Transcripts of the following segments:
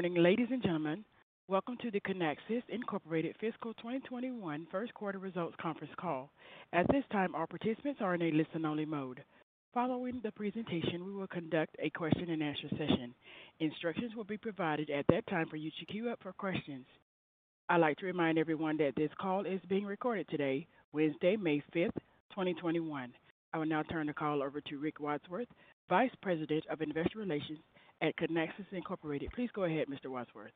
Morning, ladies and gentlemen. Welcome to the Kinaxis Incorporated Fiscal 2021 First Quarter Results Conference Call. At this time, all participants are in a listen-only mode. Following the presentation, we will conduct a question-and-answer session. Instructions will be provided at that time for you to queue up for questions. I'd like to remind everyone that this call is being recorded today, Wednesday, May 5th, 2021. I will now turn the call over to Rick Wadsworth, Vice President of Investor Relations at Kinaxis Incorporated. Please go ahead, Mr. Wadsworth.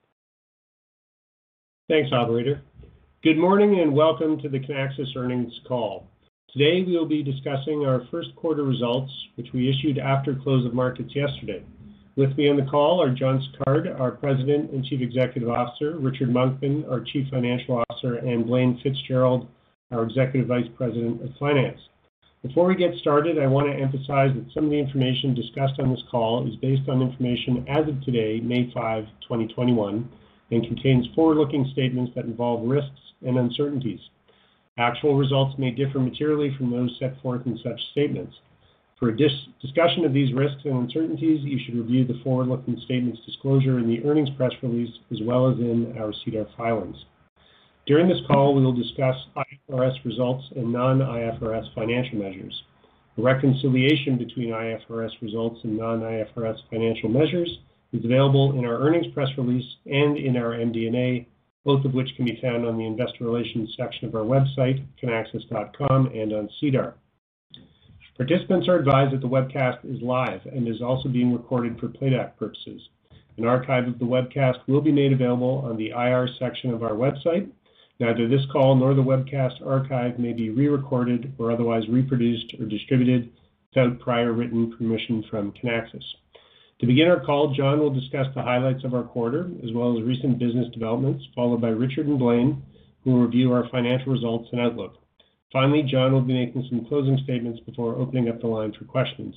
Thanks, operator. Good morning, and welcome to the Kinaxis earnings call. Today, we will be discussing our first quarter results, which we issued after close of markets yesterday. With me on the call are John Sicard, our President and Chief Executive Officer, Richard Monkman, our Chief Financial Officer, and Blaine Fitzgerald, our Executive Vice President of Finance. Before we get started, I want to emphasize that some of the information discussed on this call is based on information as of today, May 5, 2021, and contains forward-looking statements that involve risks and uncertainties. Actual results may differ materially from those set forth in such statements. For a discussion of these risks and uncertainties, you should review the forward-looking statements disclosure in the earnings press release, as well as in our SEDAR filings. During this call, we will discuss IFRS results and non-IFRS financial measures. A reconciliation between IFRS results and non-IFRS financial measures is available in our earnings press release and in our MD&A, both of which can be found on the investor relations section of our website, kinaxis.com, and on SEDAR. Participants are advised that the webcast is live and is also being recorded for playback purposes. An archive of the webcast will be made available on the IR section of our website. Neither this call nor the webcast archive may be re-recorded or otherwise reproduced or distributed without prior written permission from Kinaxis. To begin our call, John will discuss the highlights of our quarter, as well as recent business developments, followed by Richard and Blaine, who will review our financial results and outlook. Finally, John will be making some closing statements before opening up the line for questions.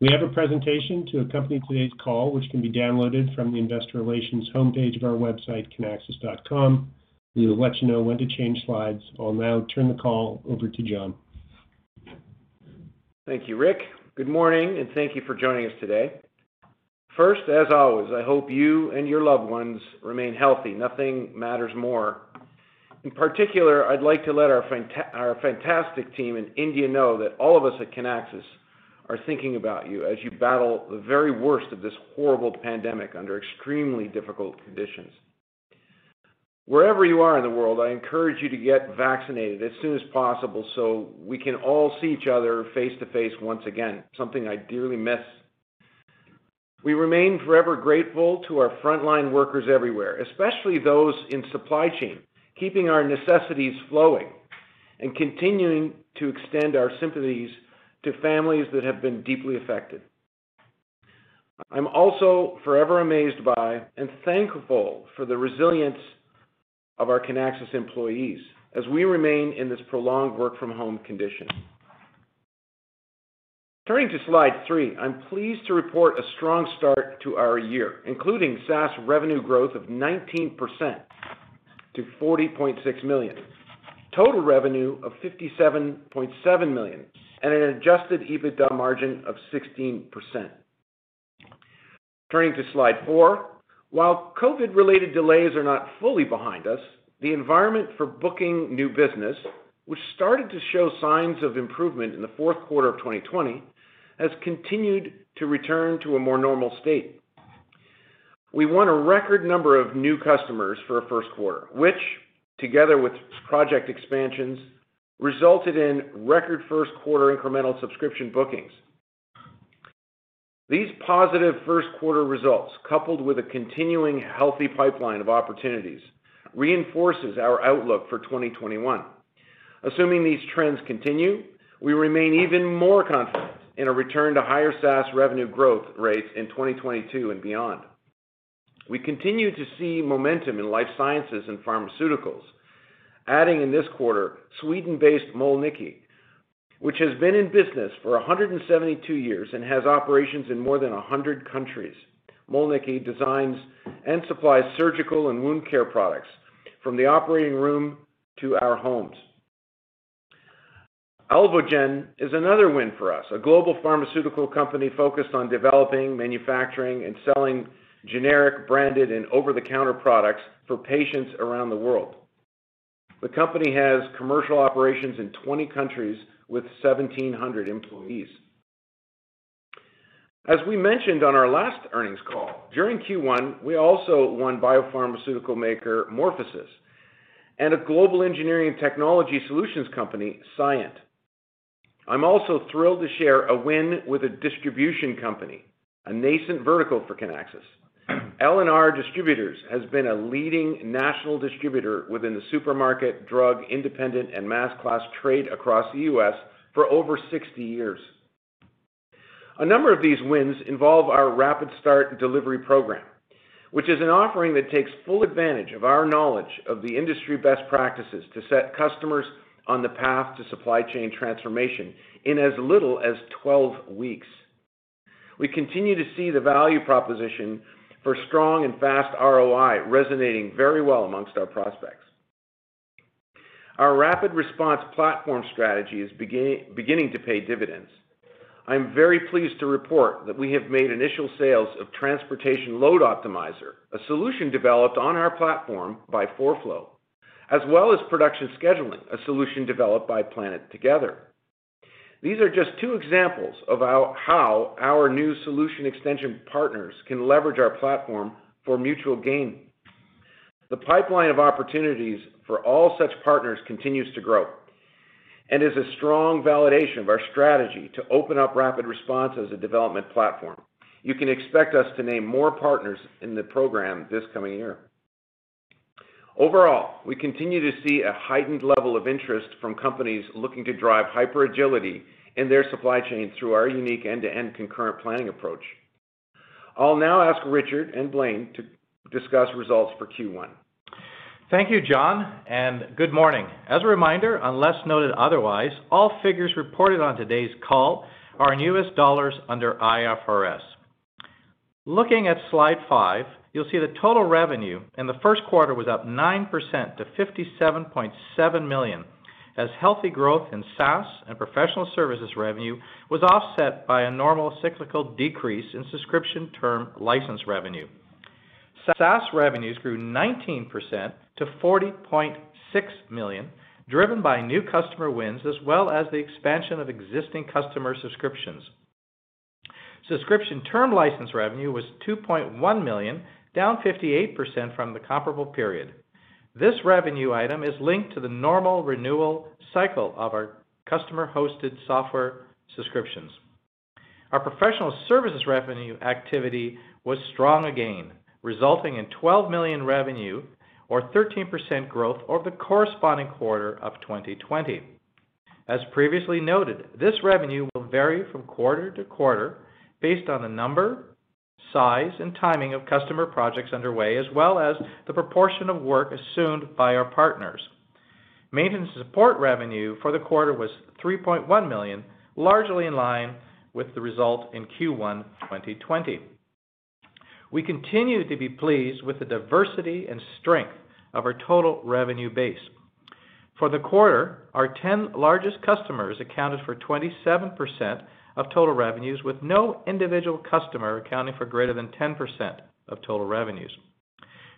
We have a presentation to accompany today's call, which can be downloaded from the investor relations homepage of our website, kinaxis.com. We will let you know when to change slides. I'll now turn the call over to John. Thank you, Rick. Good morning, and thank you for joining us today. First, as always, I hope you and your loved ones remain healthy. Nothing matters more. In particular, I'd like to let our fantastic team in India know that all of us at Kinaxis are thinking about you as you battle the very worst of this horrible pandemic under extremely difficult conditions. Wherever you are in the world, I encourage you to get vaccinated as soon as possible so we can all see each other face-to-face once again, something I dearly miss. We remain forever grateful to our frontline workers everywhere, especially those in supply chain, keeping our necessities flowing and continuing to extend our sympathies to families that have been deeply affected. I'm also forever amazed by and thankful for the resilience of our Kinaxis employees as we remain in this prolonged work-from-home condition. Turning to slide three, I'm pleased to report a strong start to our year, including SaaS revenue growth of 19% to 40.6 million, total revenue of 57.7 million, and an adjusted EBITDA margin of 16%. Turning to slide four, while COVID-related delays are not fully behind us, the environment for booking new business, which started to show signs of improvement in the fourth quarter of 2020, has continued to return to a more normal state. We won a record number of new customers for a first quarter, which, together with project expansions, resulted in record first quarter incremental subscription bookings. These positive first quarter results, coupled with a continuing healthy pipeline of opportunities, reinforces our outlook for 2021. Assuming these trends continue, we remain even more confident in a return to higher SaaS revenue growth rates in 2022 and beyond. We continue to see momentum in life sciences and pharmaceuticals, adding in this quarter Sweden-based Mölnlycke, which has been in business for 172 years and has operations in more than 100 countries. Mölnlycke designs and supplies surgical and wound care products from the operating room to our homes. Alvogen is another win for us, a global pharmaceutical company focused on developing, manufacturing, and selling generic, branded, and over-the-counter products for patients around the world. The company has commercial operations in 20 countries with 1,700 employees. As we mentioned on our last earnings call, during Q1, we also won biopharmaceutical maker MorphoSys and a global engineering technology solutions company, Cyient. I'm also thrilled to share a win with a distribution company, a nascent vertical for Kinaxis. L&R Distributors has been a leading national distributor within the supermarket, drug, independent, and mass class trade across the U.S. for over 60 years. A number of these wins involve our Rapid Start delivery program, which is an offering that takes full advantage of our knowledge of the industry best practices to set customers on the path to supply chain transformation in as little as 12 weeks. We continue to see the value proposition for strong and fast ROI resonating very well amongst our prospects. Our rapid response platform strategy is beginning to pay dividends. I'm very pleased to report that we have made initial sales of Transportation Load Optimizer, a solution developed on our platform by 4flow, as well as Production Scheduling, a solution developed by Planet Together. These are just two examples of how our new solution extension partners can leverage our platform for mutual gain. The pipeline of opportunities for all such partners continues to grow and is a strong validation of our strategy to open up RapidResponse as a development platform. You can expect us to name more partners in the program this coming year. Overall, we continue to see a heightened level of interest from companies looking to drive hyper-agility in their supply chain through our unique end-to-end concurrent planning approach. I'll now ask Richard and Blaine to discuss results for Q1. Thank you, John, and good morning. As a reminder, unless noted otherwise, all figures reported on today's call are in US dollars under IFRS. Looking at slide five, you'll see the total revenue in the first quarter was up 9% to 57.7 million, as healthy growth in SaaS and professional services revenue was offset by a normal cyclical decrease in subscription term license revenue. SaaS revenues grew 19% to 40.6 million, driven by new customer wins as well as the expansion of existing customer subscriptions. Subscription term license revenue was 2.1 million, down 58% from the comparable period. This revenue item is linked to the normal renewal cycle of our customer-hosted software subscriptions. Our professional services revenue activity was strong again, resulting in 12 million revenue or 13% growth over the corresponding quarter of 2020. As previously noted, this revenue will vary from quarter to quarter based on the number, size, and timing of customer projects underway, as well as the proportion of work assumed by our partners. Maintenance support revenue for the quarter was 3.1 million, largely in line with the result in Q1 2020. We continue to be pleased with the diversity and strength of our total revenue base. For the quarter, our 10 largest customers accounted for 27% of total revenues, with no individual customer accounting for greater than 10% of total revenues.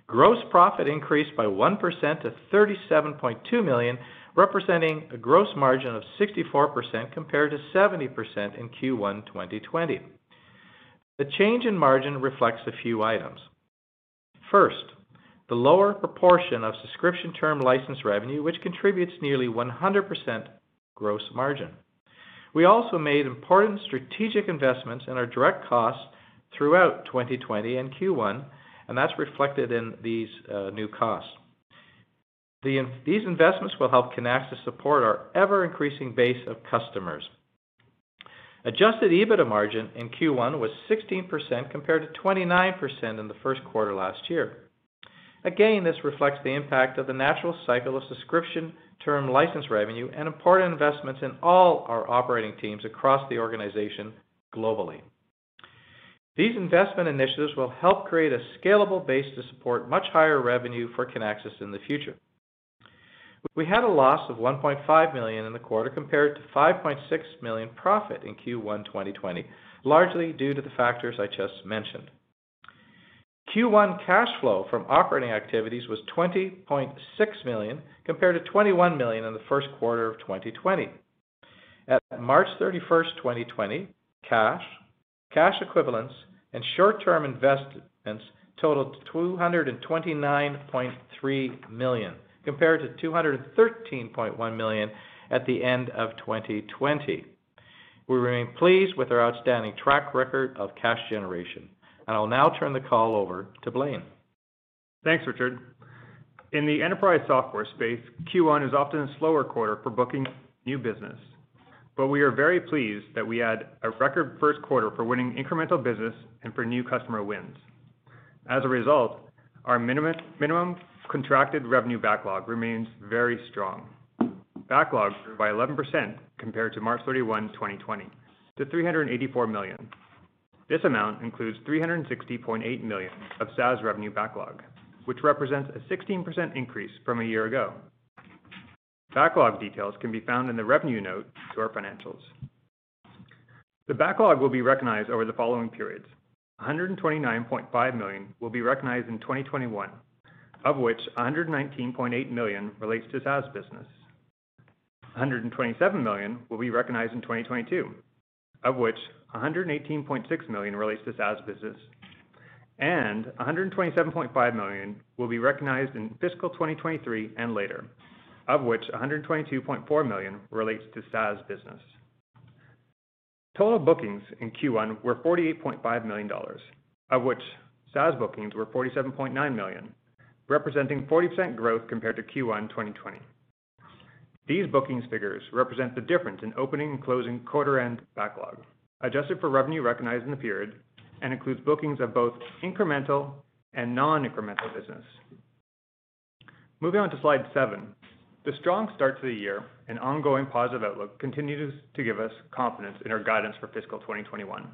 Gross profit increased by 1% to 37.2 million, representing a gross margin of 64% compared to 70% in Q1 2020. The change in margin reflects a few items. First, the lower proportion of subscription term license revenue, which contributes nearly 100% gross margin. We also made important strategic investments in our direct costs throughout 2020 and Q1, and that's reflected in these uh, new costs. These investments will help Kinaxis support our ever-increasing base of customers. Adjusted EBITDA margin in Q1 was 16% compared to 29% in the first quarter last year. Again, this reflects the impact of the natural cycle of subscription term license revenue and important investments in all our operating teams across the organization globally. These investment initiatives will help create a scalable base to support much higher revenue for Kinaxis in the future. We had a loss of 1.5 million in the quarter compared to 5.6 million profit in Q1 2020, largely due to the factors I just mentioned. Q1 cash flow from operating activities was 20.6 million, compared to 21 million in the first quarter of 2020. At March 31st, 2020, cash cash equivalents, and short-term investments totaled 229.3 million, compared to 213.1 million at the end of 2020. We remain pleased with our outstanding track record of cash generation. I'll now turn the call over to Blaine. Thanks, Richard. In the enterprise software space, Q1 is often a slower quarter for booking new business, but we are very pleased that we had a record first quarter for winning incremental business and for new customer wins. As a result, our minimum contracted revenue backlog remains very strong. Backlog grew by 11% compared to March 31, 2020, to 384 million. This amount includes 360.8 million of SaaS revenue backlog, which represents a 16% increase from a year ago. Backlog details can be found in the revenue note to our financials. The backlog will be recognized over the following periods. 129.5 million will be recognized in 2021, of which 119.8 million relates to SaaS business. 127 million will be recognized in 2022, of which $118.6 million relates to SaaS business, and $127.5 million will be recognized in fiscal 2023 and later, of which $122.4 million relates to SaaS business. Total bookings in Q1 were 48.5 million dollars, of which SaaS bookings were 47.9 million, representing 40% growth compared to Q1 2020. These bookings figures represent the difference in opening and closing quarter-end backlog, adjusted for revenue recognized in the period, and includes bookings of both incremental and non-incremental business. Moving on to slide seven. The strong start to the year and ongoing positive outlook continues to give us confidence in our guidance for fiscal 2021.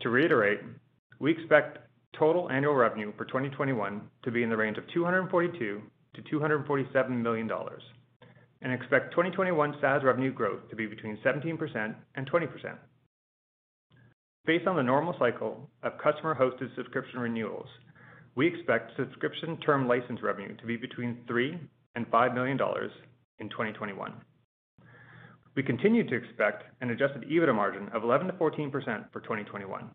To reiterate, we expect total annual revenue for 2021 to be in the range of 242 million-247 million dollars, and expect 2021 SaaS revenue growth to be between 17% and 20%. Based on the normal cycle of customer-hosted subscription renewals, we expect subscription term license revenue to be between 3 million and 5 million dollars in 2021. We continue to expect an adjusted EBITDA margin of 11%-14% for 2021.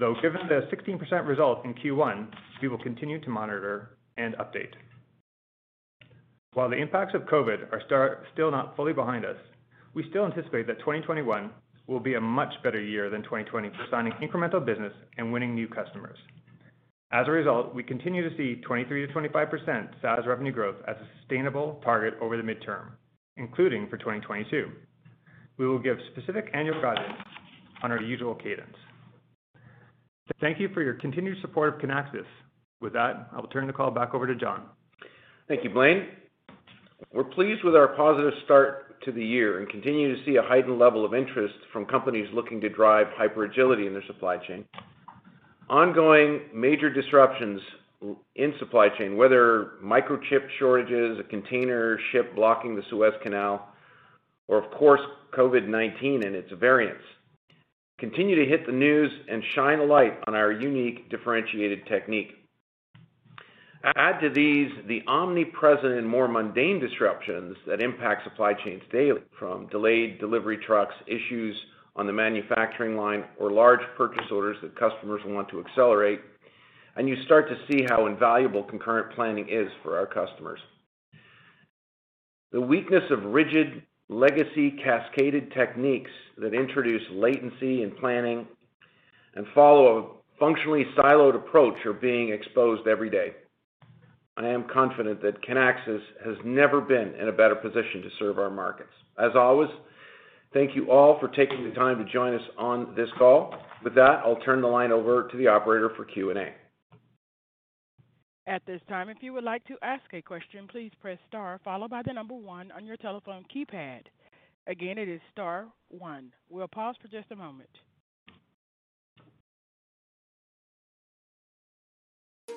Though given the 16% result in Q1, we will continue to monitor and update. While the impacts of COVID are still not fully behind us, we still anticipate that 2021 will be a much better year than 2020 for signing incremental business and winning new customers. As a result, we continue to see 23%-25% SaaS revenue growth as a sustainable target over the midterm, including for 2022. We will give specific annual guidance on our usual cadence. Thank you for your continued support of Kinaxis. With that, I will turn the call back over to John. Thank you, Blaine. We're pleased with our positive start to the year and continue to see a heightened level of interest from companies looking to drive hyper-agility in their supply chain. Ongoing major disruptions in supply chain, whether microchip shortages, a container ship blocking the Suez Canal, or of course, COVID-19 and its variants, continue to hit the news and shine a light on our unique differentiated technique. Add to these the omnipresent and more mundane disruptions that impact supply chains daily, from delayed delivery trucks, issues on the manufacturing line, or large purchase orders that customers want to accelerate, and you start to see how invaluable concurrent planning is for our customers. The weakness of rigid legacy cascaded techniques that introduce latency in planning and follow a functionally siloed approach are being exposed every day. I am confident that Kinaxis has never been in a better position to serve our markets. As always, Thank you all for taking the time to join us on this call. With that, I'll turn the line over to the operator for Q&A. At this time, if you would like to ask a question, please press star followed by the number one on your telephone keypad. Again, it is star one. We'll pause for just a moment.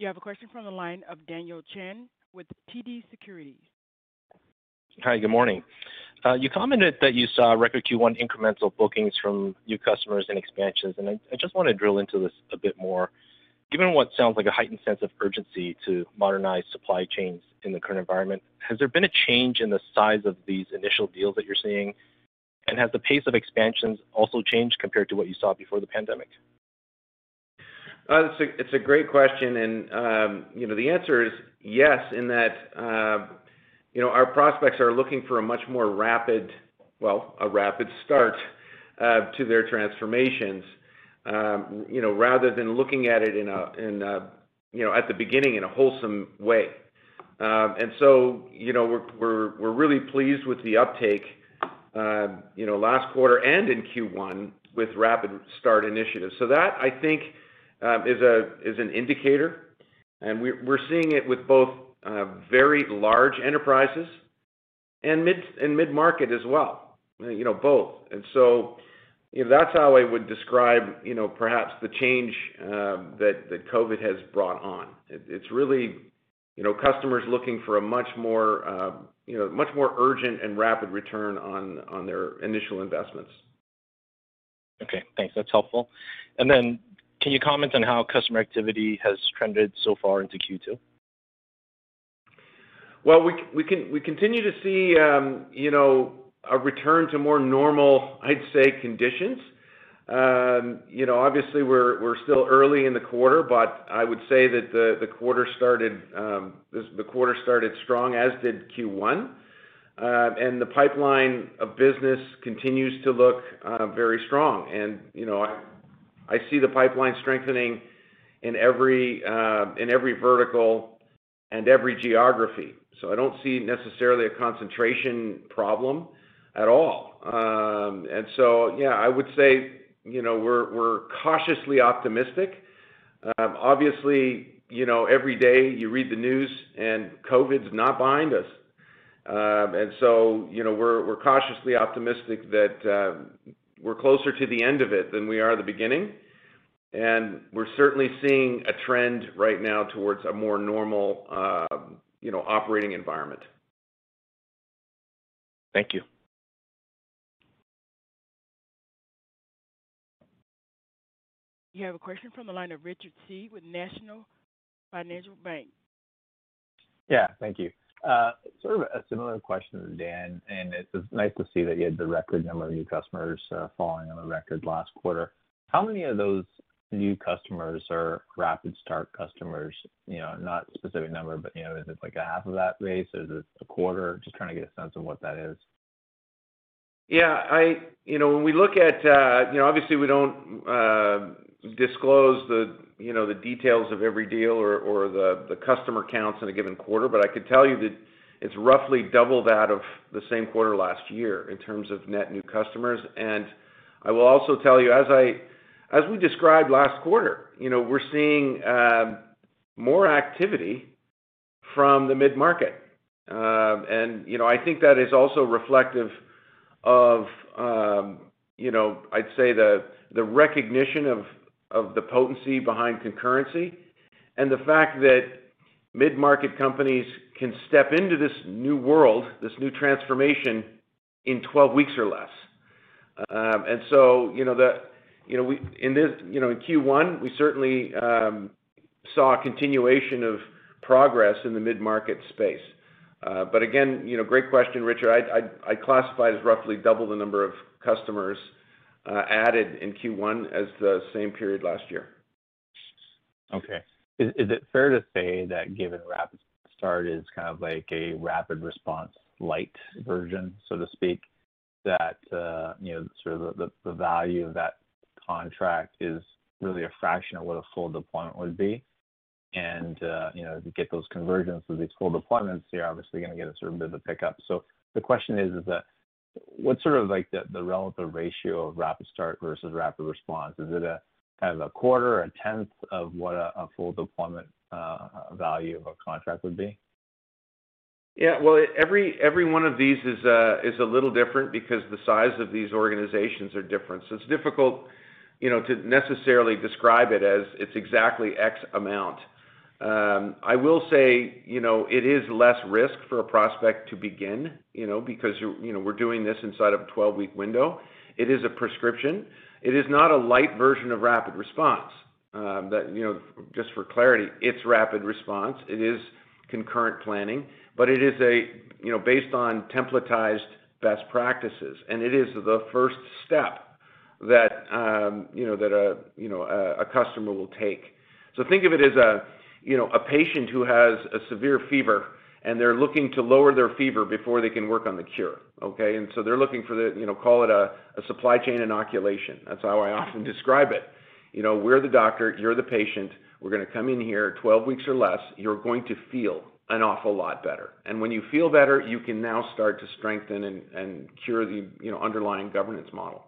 You have a question from the line of Daniel Chan with TD Securities. Hi, good morning. Uh, you commented that you saw record Q1 incremental bookings from new customers and expansions, and I, I just want to drill into this a bit more. Given what sounds like a heightened sense of urgency to modernize supply chains in the current environment, has there been a change in the size of these initial deals that you're seeing? And has the pace of expansions also changed compared to what you saw before the pandemic? Uh, it's, a, great question, and um, you know the answer is yes. In that uh, you know our prospects are looking for a much more rapid, well, a rapid start uh, to their transformations. Um, you know, rather than looking at it in a you know at the beginning in a wholesome way. Um, and so you know we're really pleased with the uptake. You know, last quarter and in Q1 with rapid start initiatives. So that I think is a is an indicator, and we're we're seeing it with both uh, very large enterprises and mid-market as well, you know, both. And so, you know, that's how I would describe, you know, perhaps the change um, that COVID has brought on. It's really, you know, customers looking for a much more, um, you know, much more urgent and rapid return on their initial investments. Okay, thanks. That's helpful. And then can you comment on how customer activity has trended so far into Q2? Well, we we can we continue to see, um, you know, a return to more normal, I'd say, conditions. Um, you know, obviously we're we're still early in the quarter, but I would say that the quarter started um, the quarter started strong, as did Q1. Uh, and The pipeline of business continues to look uh, very strong. You know, I see the pipeline strengthening in every uh, vertical and every geography. So I don't see necessarily a concentration problem at all. Um, and so, yeah, I would say, you know, we're cautiously optimistic. Um, obviously, you know, every day you read the news and COVID's not behind us. Um, and so, you know, we're we're cautiously optimistic that we're closer to the end of it than we are the beginning. And we're certainly seeing a trend right now towards a more normal, uh, you know, operating environment. Thank you. You have a question from the line of Richard Tse with National Financial Bank. Yeah, thank you. Uh, sort of a similar question to Dan, and it's nice to see that you had the record number of new customers uh, following on the record last quarter. How many of those new customers are rapid start customers? You know, not a specific number, but, you know, is it like a half of that base? Or is it a quarter? Just trying to get a sense of what that is. Yeah, I, you know, when we look at, uh, you know, obviously we don't disclose the, you know, the details of every deal or, the, customer counts in a given quarter, but I could tell you that it's roughly double that of the same quarter last year in terms of net new customers. And I will also tell you, as I, as we described last quarter, you know, we're seeing um, more activity from the mid-market. Um, and You know, I think that is also reflective of, um, you know, I'd say the the recognition of the potency behind concurrency and the fact that mid-market companies can step into this new world, this new transformation in 12 weeks or less. And so, You know, you know, we in this, you know, in Q1, we certainly um, saw a continuation of progress in the mid-market space. But again, you know, great question, Richard. I'd classify it as roughly double the number of customers added in Q1 as the same period last year. Okay. Is it fair to say that given RapidStart is kind of like a rapid response light version, so to speak, that you know, sort of the value of that contract is really a fraction of what a full deployment would be? And uh you know, to get those conversions of these full deployments, you're obviously gonna get a of bit of a pickup. So the question is is that what's sort of like the relative ratio of rapid start versus rapid response? Is it a kind of a quarter, or a tenth of what a full deployment uh, value of a contract would be? Yeah. Well, every one of these uh, is a little different because the size of these organizations are different. So it's difficult, you know, to necessarily describe it as it's exactly X amount. Um, I will say, you know, it is less risk for a prospect to begin, you know, because you know, we're doing this inside of a 12-week window. It is a prescription. It is not a light version of RapidResponse. Um, that, you know, just for clarity, it's rapid response. It is concurrent planning, but it is a, you know, based on templatized best practices, and it is the first step that, um, you know, that a customer will take. So think of it as a, you know, a patient who has a severe fever, and they're looking to lower their fever before they can work on the cure, okay? And so they're looking for the, you know, call it a supply chain inoculation. That's how I often describe it. You know, we're the doctor, you're the patient. We're gonna come in here 12 weeks or less, you're going to feel an awful lot better. And when you feel better, you can now start to strengthen and cure the, you know, underlying governance model.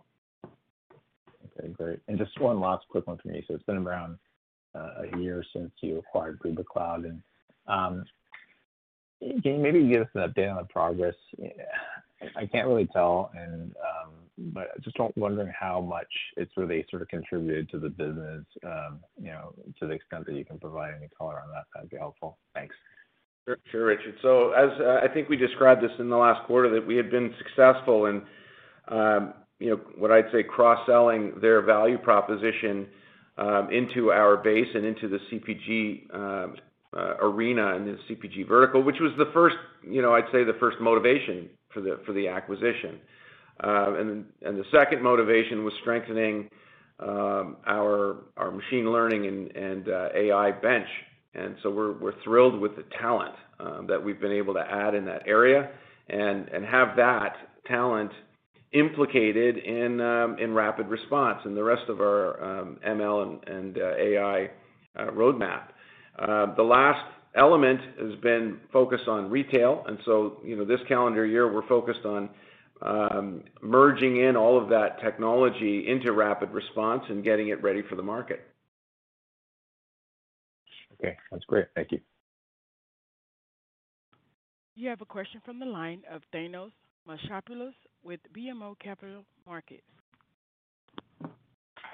Okay, great. And just one last quick one for me. So it's been around a year since you acquired Rubikloud. Um, can you maybe give us an update on the progress? I can't really tell, And um but I just wondering how much it's really sort of contributed to the business, um, you know, to the extent that you can provide any color on that, that'd be helpful. Thanks. Sure, Richard. So as uh, I think we described this in the last quarter, that we had been successful in, um, you know, what I'd say cross-selling their value proposition Um, into our base and into the CPG um, uh, arena and the CPG vertical, which was the first, you know, I'd say the first motivation for the for the acquisition. Um and and the second motivation was strengthening um, our our machine learning and AI uh, bench. And so we're we're thrilled with the talent that we've been able to add in that area and and have that talent implicated in um, RapidResponse and the rest of our um, ML and AI uh, uh, roadmap. Uh, the last element has been focused on retail. And so, you know, this calendar year, we're focused on um, merging in all of that technology into RapidResponse and getting it ready for the market. Okay. That's great. Thank you. You have a question from the line of Thanos Moschopoulos with BMO Capital Markets.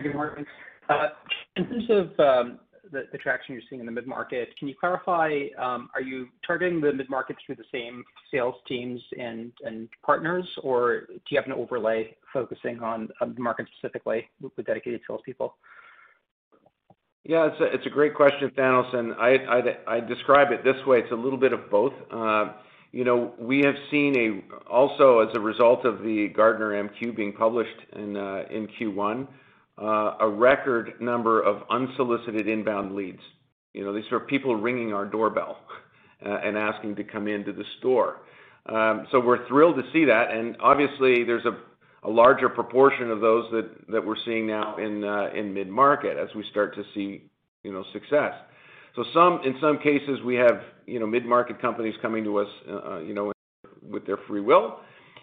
Good morning. Uh, in terms of um, the traction you're seeing in the mid-market, can you clarify, um, are you targeting the mid-market through the same sales teams and and partners, or do you have an overlay focusing on um, the market specifically with dedicated salespeople? Yeah, it's it's a great question, Thanos, and I'd describe it this way. It's a little bit of both. Uh, You know, we have seen a also as a result of the Gartner MQ being published in uh in Q1, a record number of unsolicited inbound leads. You know, these are people ringing our doorbell and asking to come into the store. Um so we're thrilled to see that. And obviously, there's a a larger proportion of those that we're seeing now in uh in mid-market as we start to see, you know, success. Some, in some cases, we have, you know, mid-market companies coming to us, uh, uh, you know, with their free will.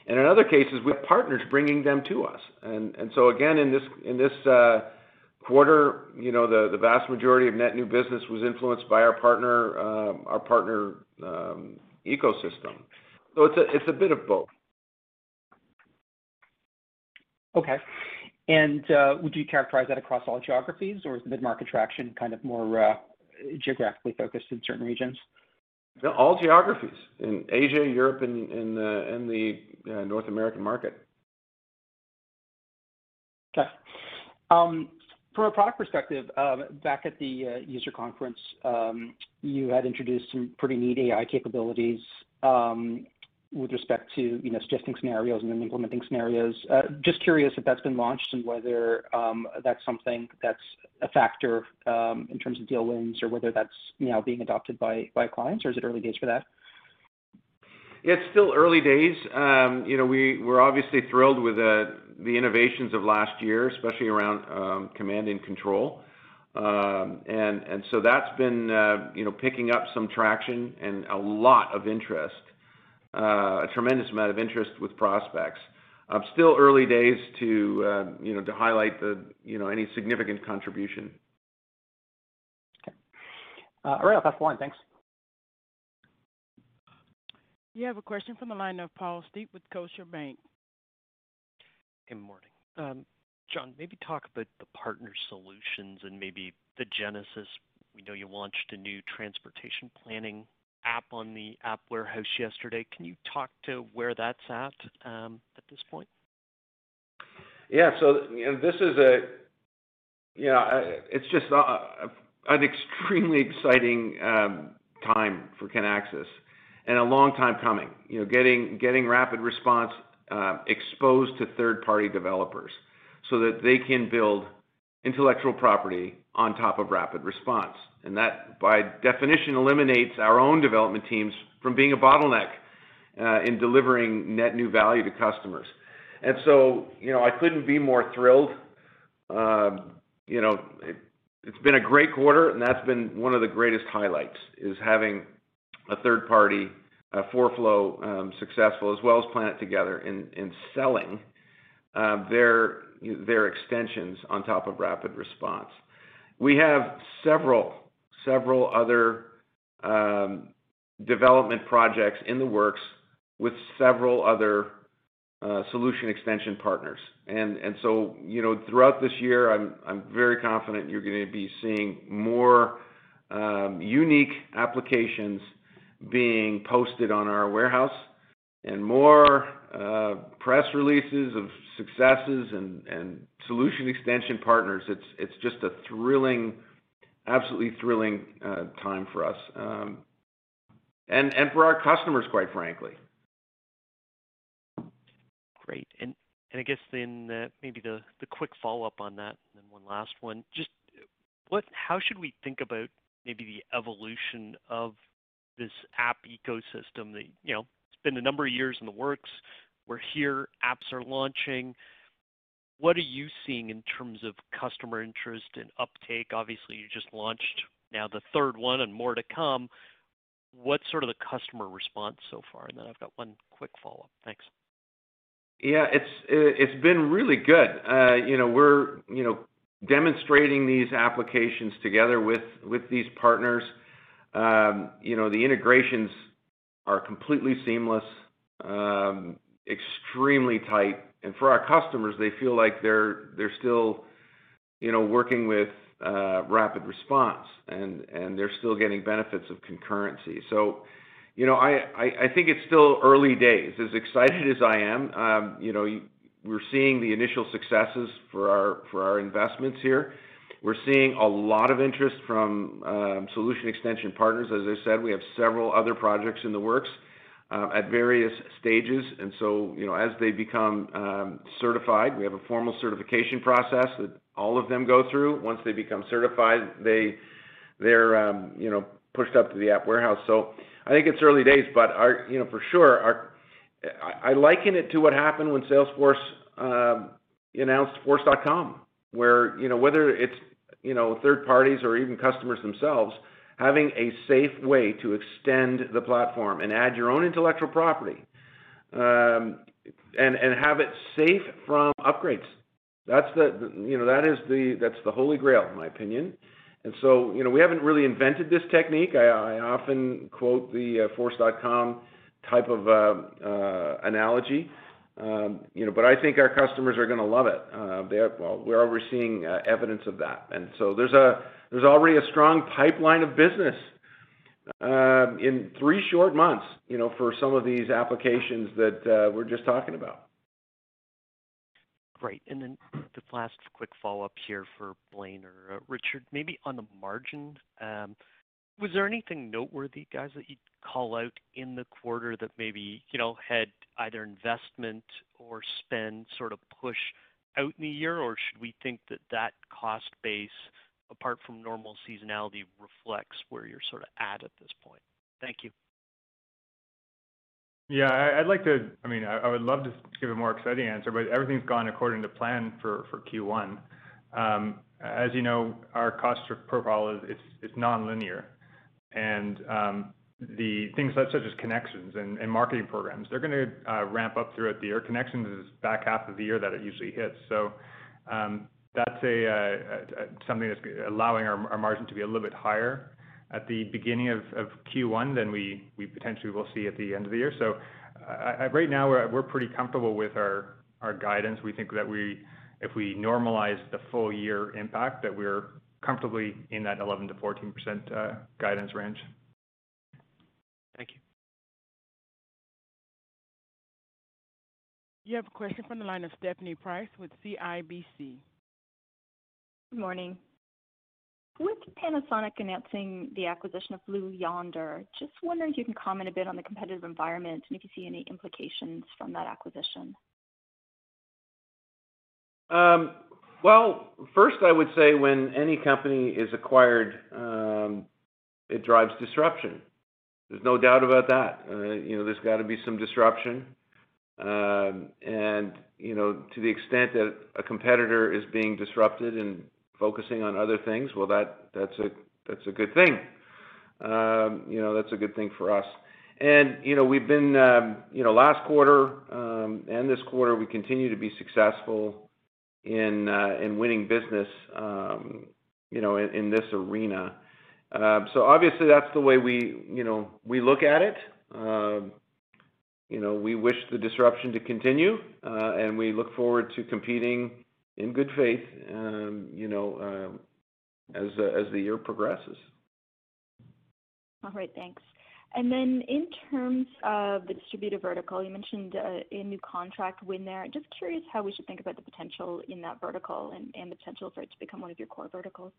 And in other cases, we have partners bringing them to us. And and so again, in this in this uh quarter, you know, the vast majority of net new business was influenced by our partner uh, our partner um, ecosystem. So it's a it's a bit of both. Okay. And uh would you characterize that across all geographies, or is the mid-market traction kind of more geographically focused in certain regions? All geographies. In Asia, Europe, and the uh, North American market. Okay. Um, from a product perspective, um, back at the uh, user conference, um, you had introduced some pretty neat AI capabilities um, with respect to you know suggesting scenarios and then implementing scenarios. Uh, just curious if that's been launched and whether um, that's something that's a factor um, in terms of deal wins, or whether that's you now being adopted by by clients, or is it early days for that? Yeah, It's still early days. Um, you know, we we're obviously thrilled with uh, the innovations of last year, especially around command and control. Um and and so that's been, uh, you know, picking up some traction and a lot of interest. Uh, a tremendous amount of interest with prospects. Um, still early days to, uh, you know, to highlight the, you know, any significant contribution. Okay. Uh, all right, I'll pass the line. Thanks. You have a question from the line of Paul Steep with Scotiabank. Good morning. Um, John, maybe talk about the partner solutions and maybe the genesis. We know you launched a new transportation planning app on the App Warehouse yesterday. Can you talk to where that's at um, at this point? Yeah. So you know, this is a, you know, it's just an extremely exciting um, time for Kinaxis and a long time coming. You know, getting getting rapid response uh, exposed to third-party developers so that they can build intellectual property on top of rapid response. And that, by definition, eliminates our own development teams from being a bottleneck uh, in delivering net new value to customers. And so, you know, I couldn't be more thrilled. Uh, you know, it, it's been a great quarter, and that's been one of the greatest highlights, is having a third party, uh, 4flow, um, successful, as well as Planet Together in, in selling uh, their their extensions on top of rapid response. We have several several other um, development projects in the works with several other uh, solution extension partners. And so, you know, throughout this year, I'm very confident you're gonna be seeing more um, unique applications being posted on our warehouse and more press releases of successes and, solution extension partners. It's it's just a thrilling, absolutely thrilling uh, time for us, um, and and for our customers, quite frankly. Great, and and I guess then uh, maybe the quick follow up on that, and then one last one. Just what? How should we think about maybe the evolution of this app ecosystem that you know been a number of years in the works. We're here, apps are launching. What are you seeing in terms of customer interest and uptake? Obviously, you just launched now the third one and more to come. What's sort of the customer response so far? And then I've got one quick follow-up. Thanks. Yeah, it's it's been really good. Uh, you know, we're you know demonstrating these applications together with with these partners. Um, you know, the integrations are completely seamless, um, extremely tight, and for our customers, they feel like they're they're still, you know, working with uh, rapid response, and and they're still getting benefits of concurrency. So, you know, I, I, I think it's still early days. As excited as I am, um, you know, we're seeing the initial successes for our for our investments here. We're seeing a lot of interest from um, solution extension partners. As I said, we have several other projects in the works uh, at various stages. And so, you know, as they become um, certified, we have a formal certification process that all of them go through. Once they become certified, they they're um, you know pushed up to the app warehouse. So I think it's early days, but our you know for sure our I, I liken it to what happened when Salesforce announced Force.com, where you know whether it's you know, third parties or even customers themselves, having a safe way to extend the platform and add your own intellectual property, um, and and have it safe from upgrades. That's the you know that is the that's the holy grail in my opinion. And so you know we haven't really invented this technique. I, often quote the uh, Force.com type of uh, uh, analogy. Um, you know, but I think our customers are to love it. Uh, well, we're already seeing uh, evidence of that, and so there's a there's already a strong pipeline of business uh, in three short months. You know, for some of these applications that uh, we're just talking about. Great. And then the last quick follow-up here for Blaine or Richard, maybe on the margin. Um, Was there anything noteworthy, guys, that you'd call out in the quarter that maybe, you know, had either investment or spend sort of push out in the year? Or should we think that that cost base, apart from normal seasonality, reflects where you're sort of at at this point? Thank you. Yeah, I'd like to. I mean, I would love to give a more exciting answer, but everything's gone according to plan for Q1. As you know, our cost profile is nonlinear. And the things such such as connections and and marketing programs, they're gonna uh, ramp up throughout the year. Connections is back half of the year that it usually hits. So um, that's a uh, something that's allowing our our margin to be a little bit higher at the beginning of of Q1 than we we potentially will see at the end of the year. So uh, right now we're we're pretty comfortable with our, our guidance. We think that we, if we normalize the full year impact, that we're comfortably in that 11%-14% uh, guidance range. Thank you. You have a question from the line of Stephanie Price with CIBC. Good morning. With Panasonic announcing the acquisition of Blue Yonder, just wondering if you can comment a bit on the competitive environment and if you see any implications from that acquisition. Um, Well, first, I would say when any company is acquired, um, it drives disruption. There's no doubt about that. Uh, you know, there's got to be some disruption. Um and you know, to the extent that a competitor is being disrupted and focusing on other things, well, that's a that's a good thing. Um, you know, that's a good thing for us. And you know, we've been, um, you know, last quarter and this quarter, we continue to be successful Uh, in winning business, um, you know, in this arena. Uh, so obviously that's the way we, you know, we look at it. Um, you know, we wish the disruption to continue, uh, and we look forward to competing in good faith, um, you know, uh, as the year progresses. All right, thanks. And then in terms of the distributor vertical, you mentioned uh, a new contract win there. Just curious how we should think about the potential in that vertical and the potential for it to become one of your core verticals.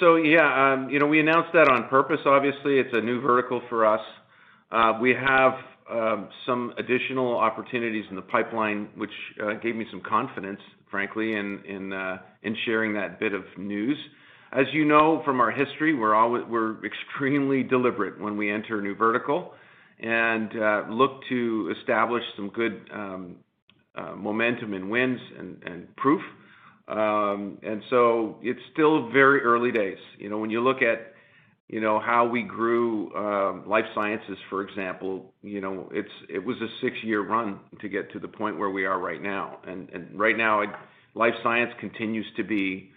So yeah, um, you know, we announced that on purpose. Obviously, it's a new vertical for us. Uh, we have um, some additional opportunities in the pipeline, which uh, gave me some confidence, frankly, in in uh in sharing that bit of news. As you know from our history, we're extremely deliberate when we enter a new vertical and uh, look to establish some good um, uh, momentum and wins and proof. Um and so it's still very early days. You know, when you look at you know, how we grew um, life sciences, for example, you know, it's it was a six-year run to get to the point where we are right now. And and right now, life science continues to be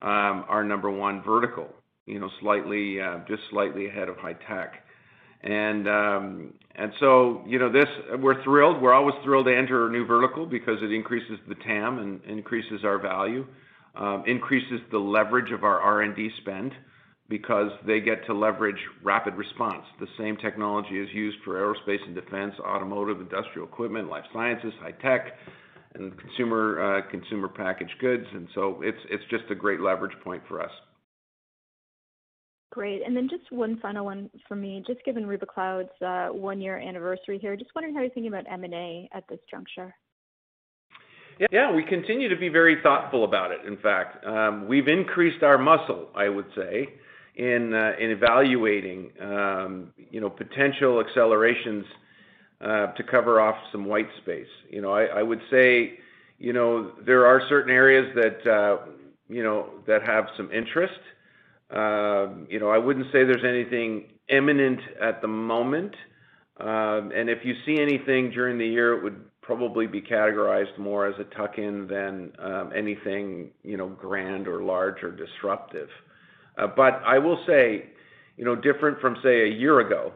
Um, our number one vertical, you know, slightly uh, just slightly ahead of high tech. And um and so, you know, this, we're thrilled. We're always thrilled to enter a new vertical because it increases the TAM and increases our value, um, increases the leverage of our R&D spend because they get to leverage RapidResponse. The same technology is used for aerospace and defense, automotive, industrial equipment, life sciences, high tech, and uh, consumer packaged goods. And so it's it's just a great leverage point for us. Great. And then just one final one for me. Just given Rubikloud's uh, one-year anniversary here, just wondering how you're thinking about M&A at this juncture. Yeah, we continue to be very thoughtful about it, in fact. Um, we've increased our muscle, I would say, in uh, in evaluating, um, you know, potential accelerations Uh, to cover off some white space. You know, I would say, you know, there are certain areas that, uh, you know, that have some interest. Um, you know, I wouldn't say there's anything imminent at the moment. Um, and if you see anything during the year, it would probably be categorized more as a tuck-in than um, anything, you know, grand or large or disruptive. Uh, but I will say, you know, different from, say, a year ago,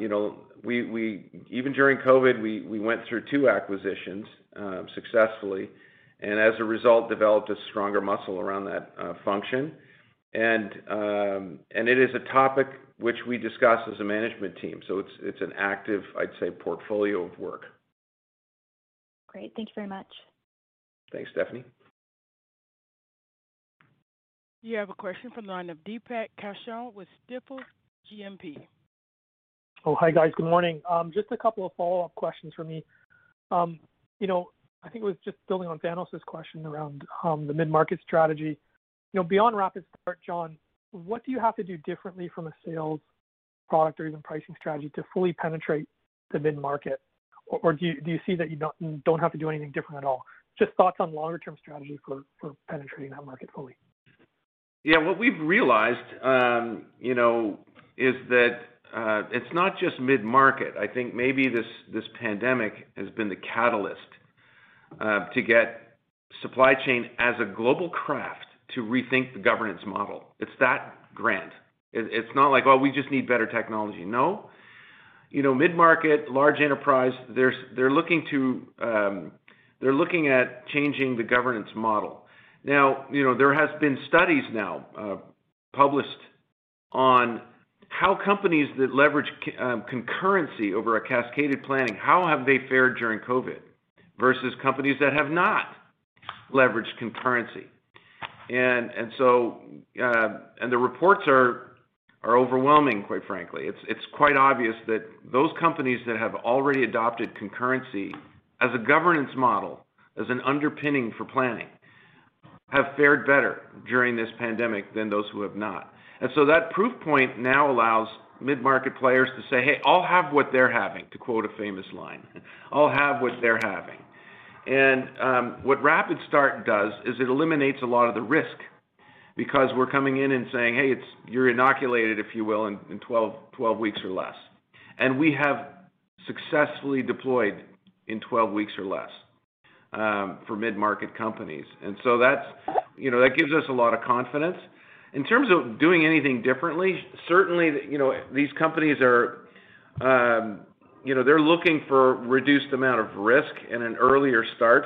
you know, we even during COVID, we went through two acquisitions um, successfully, and as a result, developed a stronger muscle around that uh, function. Um, and it is a topic which we discuss as a management team. So it's it's an active, I'd say, portfolio of work. Great. Thank you very much. Thanks, Stephanie. You have a question from the line of Deepak Kaushal with Stifel GMP. Oh, hi, guys. Good morning. Um, just a couple of follow-up questions for me. Um, you know, I think it was just building on Thanos' question around um, the mid-market strategy. You know, beyond RapidStart, John, what do you have to do differently from a sales product or even pricing strategy to fully penetrate the mid-market? Or do do you see that you don't have to do anything different at all? Just thoughts on longer term strategy for for penetrating that market fully. Yeah. What we've realized, you know, is that Uh, it's not just mid-market. I think maybe this pandemic has been the catalyst uh, to get supply chain as a global craft to rethink the governance model. It's that grand. It's not like, "Oh, we just need better technology." No. You know, mid-market, large enterprise, um, they're looking at changing the governance model. Now, you know, there has been studies now uh, published on how companies that leverage concurrency over a cascaded planning, how have they fared during COVID versus companies that have not leveraged concurrency. And, and so, uh, and the reports are are overwhelming, quite frankly. It's, It's quite obvious that those companies that have already adopted concurrency as a governance model, as an underpinning for planning, have fared better during this pandemic than those who have not. And so that proof point now allows mid-market players to say, "Hey, I'll have what they're having," to quote a famous line. "I'll have what they're having." And um, what RapidStart does is it eliminates a lot of the risk because we're coming in and saying, "Hey, it's you're inoculated, if you will, in 12 weeks or less." And we have successfully deployed in 12 weeks or less for mid-market companies. And so that's, you know, that gives us a lot of confidence. In terms of doing anything differently, certainly, you know, these companies are, you know, they're looking for reduced amount of risk and an earlier start.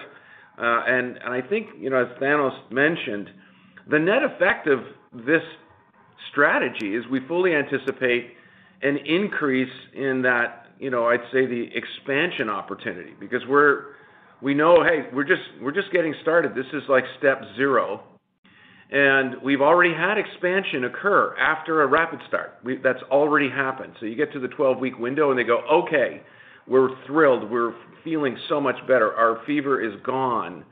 Uh, and, and I think, you know, as Thanos mentioned, the net effect of this strategy is we fully anticipate an increase in that, you know, I'd say the expansion opportunity. Because we're we know, hey, we're just we're just getting started. This is like step zero. And we've already had expansion occur after a rapid start. That's already happened. So you get to the 12-week window, and they go, "Okay, we're thrilled. We're feeling so much better. Our fever is gone,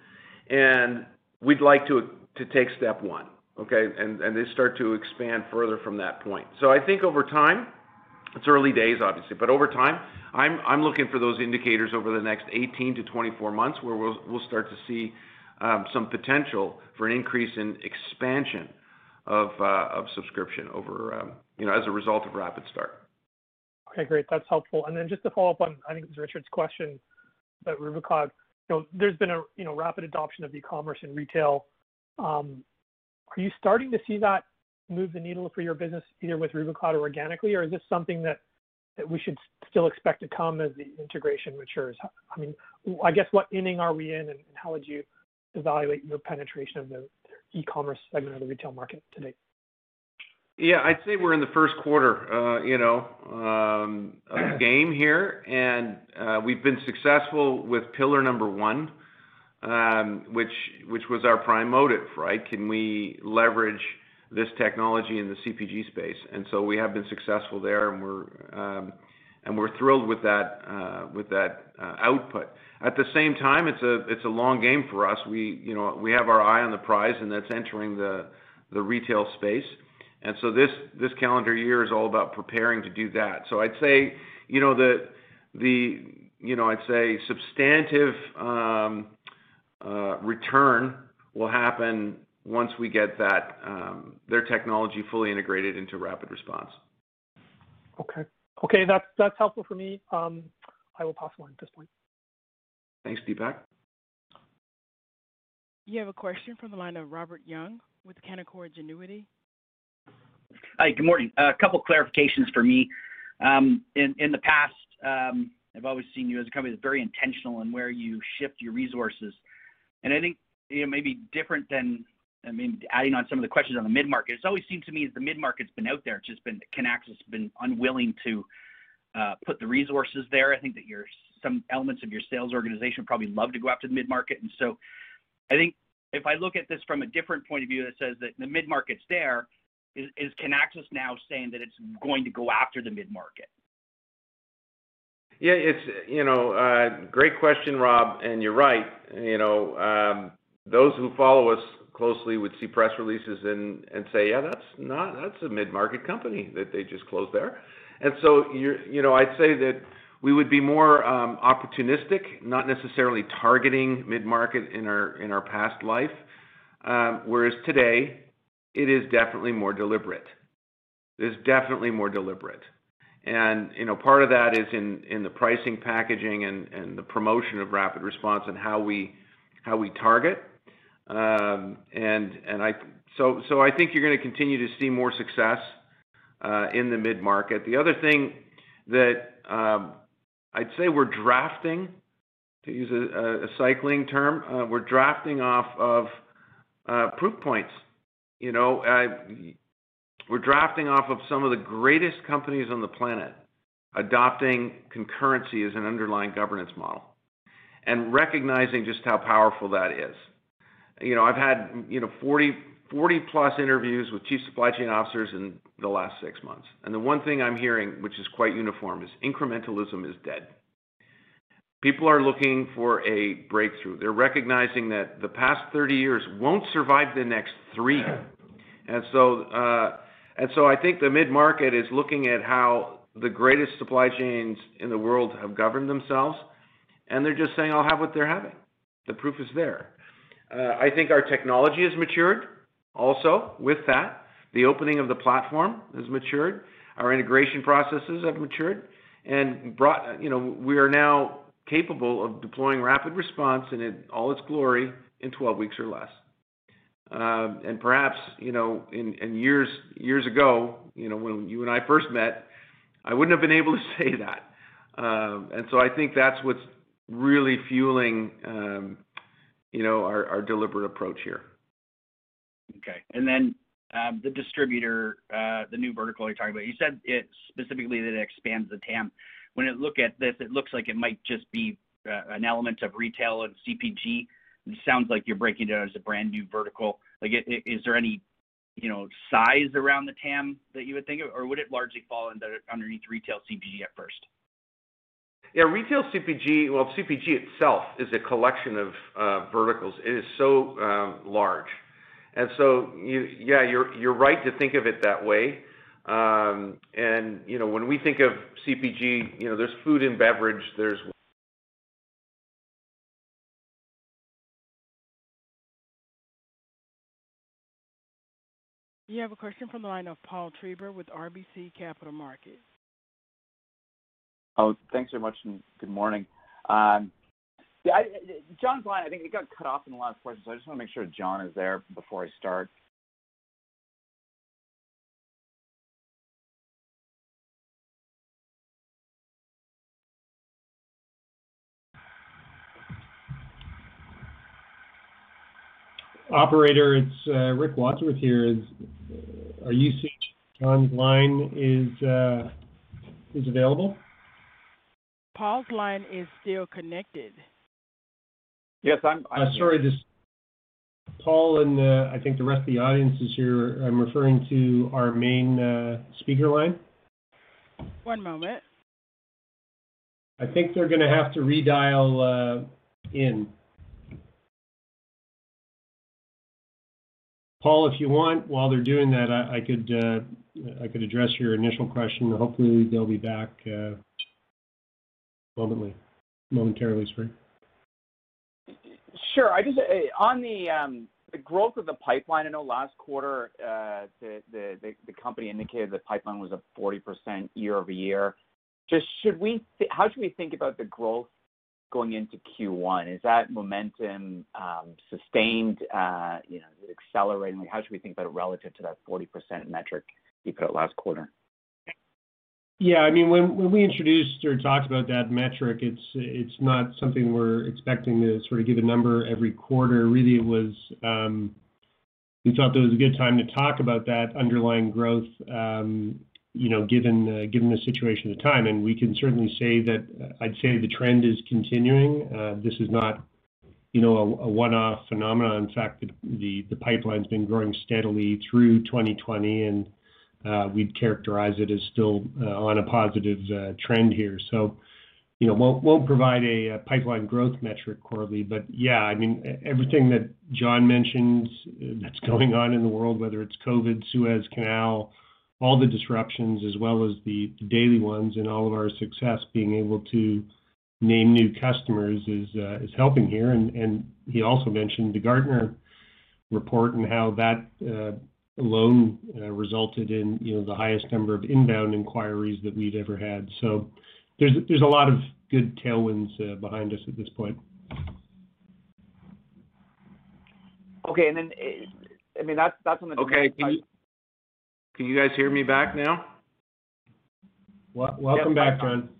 and we'd like to take step one." Okay? And they start to expand further from that point. So I think over time, it's early days, obviously, but over time, I'm looking for those indicators over the next 18-24 months, where we'll start to see Um, some potential for an increase in expansion of uh, subscription over, um, you know, as a result of RapidStart. Okay, great. That's helpful. And then just to follow up on, I think it was Richard's question about Rubikloud. You know, there's been a, you know, rapid adoption of e-commerce and retail. Um, are you starting to see that move the needle for your business, either with Rubikloud or organically? Or is this something that we should still expect to come as the integration matures? I mean, I guess, what inning are we in, and how would you evaluate your penetration of the e-commerce segment of the retail market today? Yeah. I'd say we're in the first quarter, uh, you know, um, of the game here. And uh, we've been successful with pillar number one, um, which was our prime motive, right? Can we leverage this technology in the CPG space? And so we have been successful there, and we're um, thrilled with that uh, uh, output. At the same time, it's a long game for us. We, you know, we have our eye on the prize, and that's entering the retail space. And so this calendar year is all about preparing to do that. So I'd say, you know, the substantive um, uh, return will happen once we get that um, their technology fully integrated into RapidResponse. Okay, that's that's helpful for me. Um, I will pass along at this point. Thanks, Deepak. You have a question from the line of Robert Young with Canaccord Genuity. Hi, good morning. A couple clarifications for me. Um, in the past, um, I've always seen you as a company that's very intentional in where you shift your resources. And I think, you know, maybe different than, I mean, adding on some of the questions on the mid-market, it's always seemed to me as the mid-market's been out there, it's just been Kinaxis has been unwilling to put the resources there. I think that your some elements of your sales organization probably love to go after the mid-market. And so I think if I look at this from a different point of view that says that the mid-market's there, is, is Kinaxis now saying that it's going to go after the mid-market? Yeah, it's you know, uh, great question, Rob, and you're right. You know, um, those who follow us closely would see press releases and and say, yeah, that's not that's a mid-market company that they just closed there. And so you you know, I'd say that we would be more um, opportunistic, not necessarily targeting mid-market in our in our past life. Um, whereas today, it is definitely more deliberate. It is definitely more deliberate. And you know, part of that is in in the pricing, packaging, and and the promotion of rapid response and how we how we target. Um, and and I so so I think you're going to continue to see more success uh, in the mid market. The other thing that um, I'd say we're drafting, to use a, cycling term, uh, we're drafting off of uh, proof points. We're drafting off of some of the greatest companies on the planet adopting concurrency as an underlying governance model and recognizing just how powerful that is. You know, I've had, you know, 40, 40 plus interviews with chief supply chain officers in the last six months. And the one thing I'm hearing, which is quite uniform, is incrementalism is dead. People are looking for a breakthrough. They're recognizing that the past 30 years won't survive the next three. And so, uh, and so I think the mid-market is looking at how the greatest supply chains in the world have governed themselves, and they're just saying, I'll have what they're having. The proof is there. Uh, I think our technology has matured also with that. The opening of the platform has matured. Our integration processes have matured and brought, you know, we are now capable of deploying rapid response in all its glory in 12 weeks or less. Um, and perhaps, you know, in, years ago, you know, when you and I first met, I wouldn't have been able to say that. Um, and so I think that's what's really fueling, um, you know, our, deliberate approach here. Okay. And then um, the distributor, uh, the new vertical you're talking about, you said it specifically that it expands the TAM. When I look at this, it looks like it might just be uh, an element of retail and CPG. It sounds like you're breaking it out as a brand new vertical. Like, is there any, you know, size around the TAM that you would think of, or would it largely fall under underneath retail CPG at first? Yeah, retail CPG, well, CPG itself is a collection of uh, verticals. It is so um, large. And so, you, yeah, you're you're right to think of it that way. Um, and you know, when we think of CPG, you know, there's food and beverage, there's You have a question from the line of Paul Treiber with RBC Capital Markets. Oh, thanks very much, and good morning. Um, yeah, I, John's line, I think it got cut off in the last question, so I just want to make sure John is there before I start. Operator, it's uh, Rick Wadsworth here. Is, are you seeing John's line is uh, is available? Paul's line is still connected. Yes, I'm. I'm uh, sorry, this Paul and uh, I think the rest of the audience is here. I'm referring to our main uh, speaker line. One moment. I think they're going to have to redial uh, in. Paul, if you want, while they're doing that, I, I could uh, I could address your initial question. Hopefully, they'll be back uh, momently, momentarily. Sorry. Sure. I just uh, on the um, the growth of the pipeline. I know last quarter uh, the, the the company indicated the pipeline was up 40% year-over-year. Just should we how should we think about the growth going into Q1? Is that momentum um, sustained, uh, you know, accelerating? Like, how should we think about it relative to that 40% metric you put out last quarter? Yeah, I mean, when we introduced or talked about that metric, it's not something we're expecting to sort of give a number every quarter. Really, it was, um, we thought that was a good time to talk about that underlying growth, um, you know, given the situation at the time. And we can certainly say that I'd say the trend is continuing. Uh, this is not, you know, a one-off phenomenon. In fact, the pipeline's been growing steadily through 2020, and Uh, we'd characterize it as still uh, on a positive uh, trend here. So, you know, won't provide a pipeline growth metric quarterly, but yeah, I mean, everything that John mentioned that's going on in the world, whether it's COVID, Suez Canal, all the disruptions as well as the daily ones and all of our success being able to name new customers is is helping here. And he also mentioned the Gartner report and how that alone uh, resulted in, you know, the highest number of inbound inquiries that we've ever had. So there's a lot of good tailwinds uh, behind us at this point. Okay. And then, uh, I mean, that's on the Okay. Can you guys hear me back now? Welcome back, John.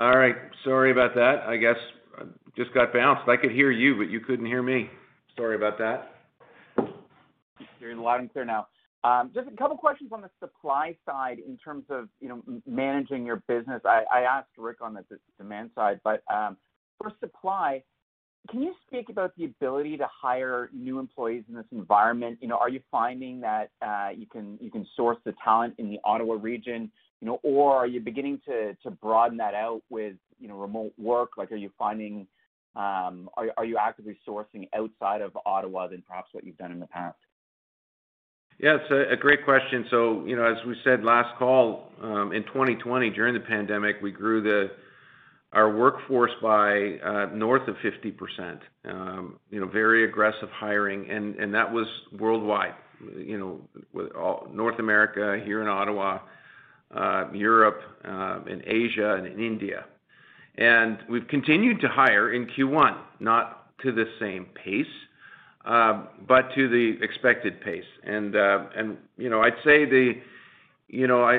All right. Sorry about that. I guess I just got bounced. I could hear you, but you couldn't hear me. Sorry about that. You're loud and clear now. Um, just a couple questions on the supply side in terms of, you know, managing your business. I asked Rick on the demand side, but um, for supply, can you speak about the ability to hire new employees in this environment? You know, are you finding that uh, you can source the talent in the Ottawa region, you know, or are you beginning to broaden that out with, you know, remote work? Like, are you finding, um, are you actively sourcing outside of Ottawa than perhaps what you've done in the past? Yeah, it's a great question. So, you know, as we said last call, um, in 2020 during the pandemic, we grew the our workforce by uh, north of 50%. Um, you know, very aggressive hiring, and that was worldwide, you know, with all North America, here in Ottawa, um, Europe, in Asia and in India. And we've continued to hire in Q1, not to the same pace, Uh, but to the expected pace. Uh, and, you know, I'd say the you know,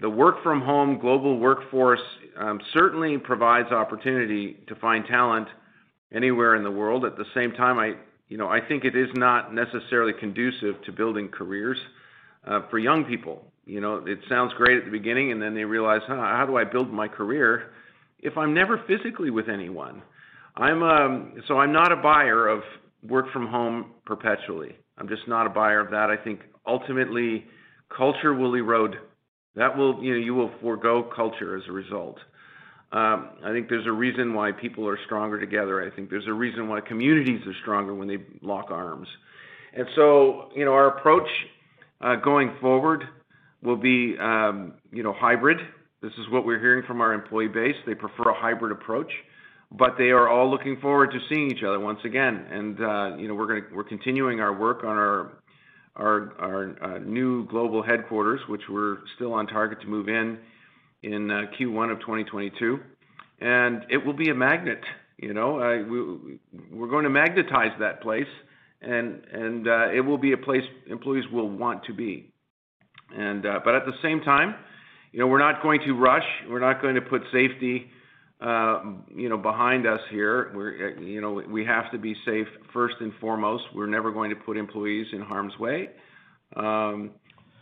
the work from home global workforce um, certainly provides opportunity to find talent anywhere in the world. At the same time, I you know, I think it is not necessarily conducive to building careers uh, for young people. You know, it sounds great at the beginning, and then they realize, "Huh, how do I build my career if I'm never physically with anyone?" I'm um so I'm not a buyer of work from home perpetually. I'm just not a buyer of that. I think ultimately culture will erode. That will, you know, you will forego culture as a result. I think there's a reason why people are stronger together. I think there's a reason why communities are stronger when they lock arms. And so, you know, our approach uh, going forward will be, um, you know, hybrid. This is what we're hearing from our employee base. They prefer a hybrid approach, but they are all looking forward to seeing each other once again. And you know, we're gonna we're continuing our work on our our, our new global headquarters, which we're still on target to move in in Q1 of 2022. and It will be a magnet, you know. We're going to magnetize that place and and uh, it will be a place employees will want to be. And uh, but at the same time, you know, we're not going to rush. We're not going to put safety, Uh, you know, behind us here. We're, uh, you know, we have to be safe first and foremost. We're never going to put employees in harm's way. Um,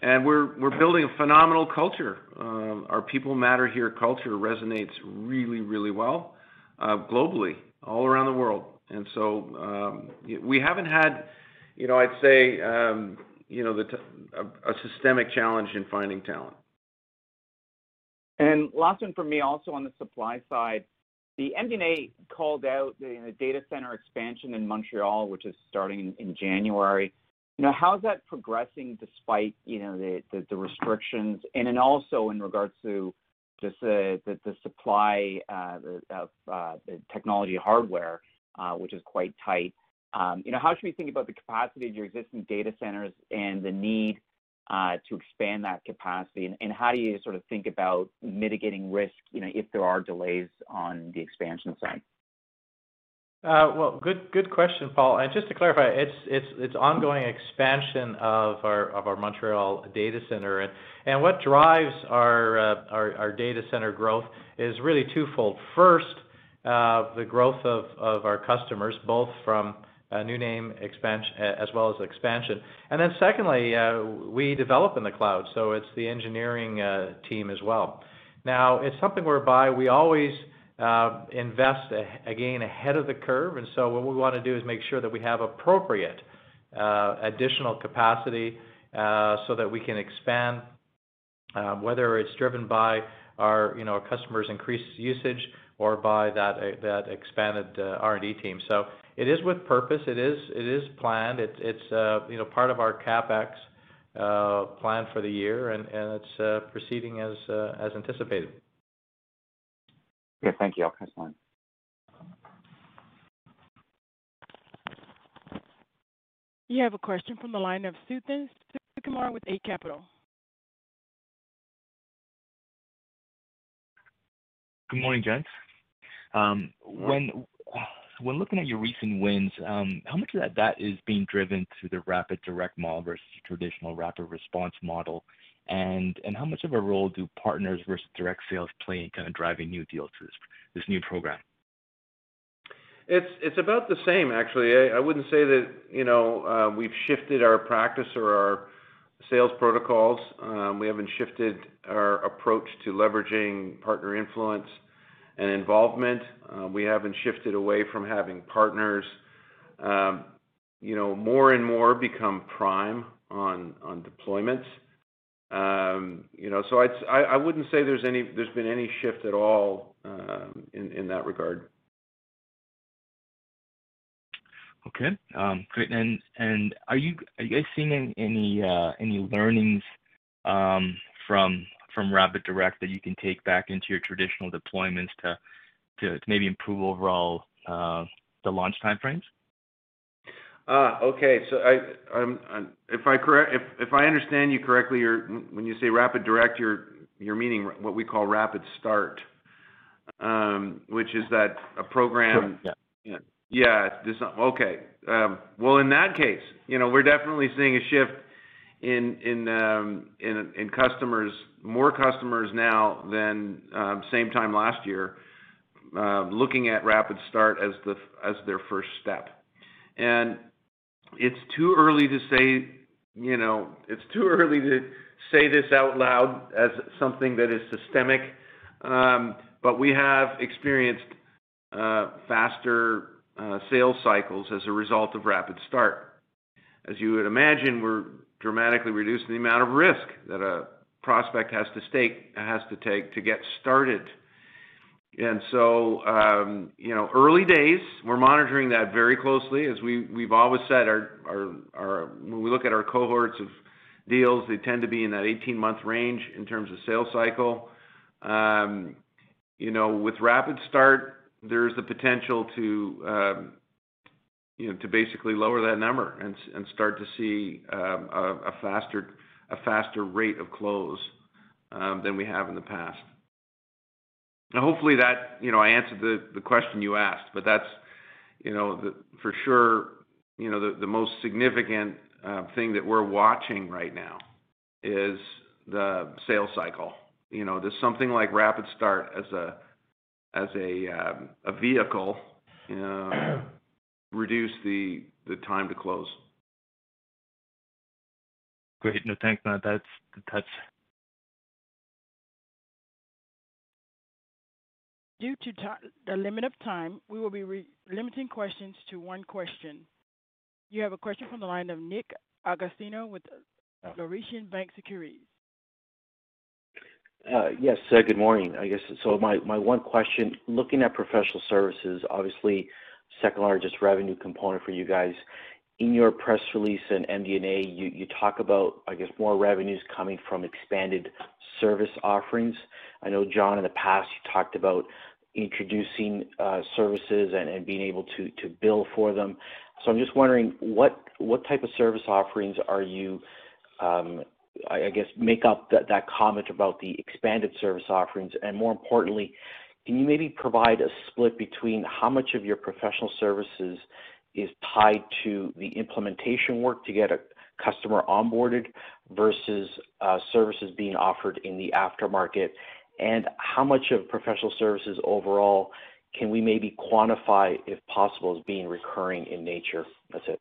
and we're we're building a phenomenal culture. Uh, our people matter here culture resonates really, really well, globally, all around the world. And so um, we haven't had, you know, I'd say, um, you know, a systemic challenge in finding talent. And last one from me, also on the supply side. The MD&A called out the data center expansion in Montreal, which is starting in January. You know, how is that progressing despite, you know, the restrictions? And also in regards to just the supply uh, of uh, the technology hardware, uh, which is quite tight. Um, you know, how should we think about the capacity of your existing data centers and the need Uh, to expand that capacity? And, and how do you sort of think about mitigating risk, you know, if there are delays on the expansion side? Uh, well, good good question, Paul. And Just to clarify, it's it's it's ongoing expansion of our of our Montreal data center. And and What drives our uh our data center growth is really twofold. First, uh, the growth of our customers, both from new name expansion as well as expansion. And then secondly, uh, we develop in the cloud, so it's the engineering uh, team as well. Now, it's something whereby we always uh, invest again ahead of the curve. And so what we wanna do is make sure that we have appropriate additional capacity so that we can expand whether it's driven by our, you know, our customers' increased usage or by that expanded R&D team. It is with purpose. It is it is planned. It's uh, you know, part of our CapEx uh, plan for the year, and it's uh, proceeding as as anticipated. Okay. Thank you. I'll pass on. You have a question from the line of Suthan Sukumar with Eight Capital. Good morning, gents. Um, when looking at your recent wins, um, how much of that that is being driven through the rapid direct model versus traditional rapid response model? And and how much of a role do partners versus direct sales play in kind of driving new deals through this new program? It's it's about the same, actually. I wouldn't say that, you know, uh, we've shifted our practice or our sales protocols. Um, we haven't shifted our approach to leveraging partner influence and involvement. Uh, we haven't shifted away from having partners, um, you know, more and more become prime on on deployments. Um, you know, so I I wouldn't say there's any there's been any shift at all, um in that regard. Okay. Um great. Are you are you guys seeing any any uh, learnings um, from RapidDirect that you can take back into your traditional deployments to maybe improve overall uh, the launch time frames? Uh, okay. So, if I understand you correctly, when you say RapidDirect, you're meaning what we call rapid RapidStart, um, which is that a program-. Yeah. Yeah. Okay. Um, well, in that case, you know, we're definitely seeing a shift in um in in customers, more customers now than um, same time last year, um, looking at RapidStart as the as their first step. And it's too early to say, you know, it's too early to say this out loud as something that is systemic, um, but we have experienced uh, faster uh, sales cycles as a result of RapidStart. As you would imagine, we're dramatically reducing the amount of risk that a prospect has to take to get started. And so um, you know, early days, we're monitoring that very closely. As we we've always said, when we look at our cohorts of deals, they tend to be in that 18-month range in terms of sales cycle. You know, with RapidStart, there's the potential to you know, to basically lower that number and start to see um, a faster rate of close um, than we have in the past. Now, hopefully that, you know, I answered the question you asked, but that's, you know, for sure, you know, the most significant um, thing that we're watching right now is the sales cycle. You know, does something like RapidStart as a as a um a vehicle reduce the time to close? Great. No, thanks, Matt. That's. Due to the limit of time, we will be limiting questions to one question. You have a question from the line of Nick Agostino with Laurentian Bank Securities. Uh, yes. Good morning. I guess so my one question, looking at professional services, obviously second-largest revenue component for you guys. In your press release and MD&A, you you talk about, I guess, more revenues coming from expanded service offerings. I know, John, in the past, you talked about introducing uh, services and and being able to to bill for them. So I'm just wondering what what type of service offerings are you, um, I guess, make up that, that comment about the expanded service offerings? And more importantly, can you maybe provide a split between how much of your professional services is tied to the implementation work to get a customer onboarded versus uh, services being offered in the aftermarket? And how much of professional services overall can we maybe quantify, if possible, as being recurring in nature? That's it.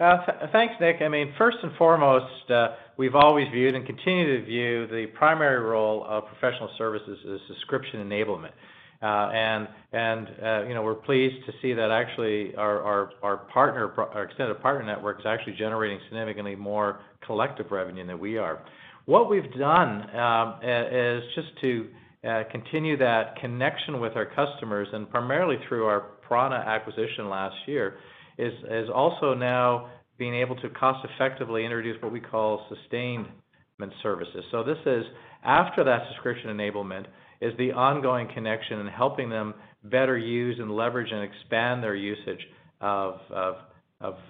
Uh, thanks, Nick. I mean, first and foremost, uh, we've always viewed and continue to view the primary role of professional services as subscription enablement. Uh, and, you know, we're pleased to see that actually our partner our extended partner network is actually generating significantly more collective revenue than we are. What we've done um, is just to continue that connection with our customers, and primarily through our Prana acquisition last year, is also now being able to cost effectively introduce what we call sustainment services. So this is after that subscription enablement, is the ongoing connection and helping them better use and leverage and expand their usage of uh,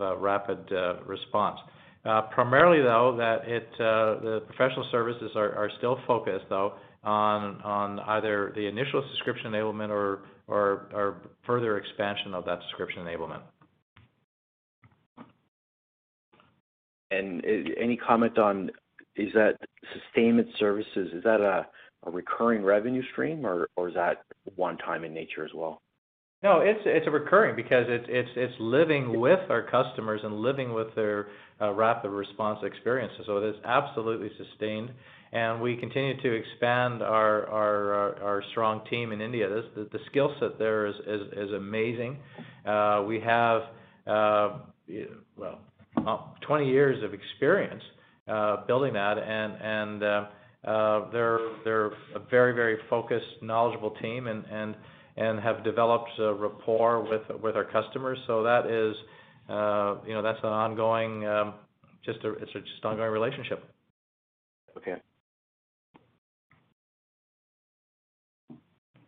RapidResponse. Uh, uh, primarily though, that it the professional services are still focused though on on either the initial subscription enablement or or further expansion of that subscription enablement. And uh, any comment on, is that sustainment services, is that a recurring revenue stream or is that one time in nature as well? No, it's a recurring because it's living with our customers and living with their uh, RapidResponse experiences. So It is absolutely sustained, and we continue to expand our strong team in India. The skill set there is amazing. Uh, we have well Uh, 20 years of experience uh, building that and uh, they're a very very focused, knowledgeable team and have developed a rapport with our customers. So that is, you know, that's an ongoing um, just ongoing relationship. Okay.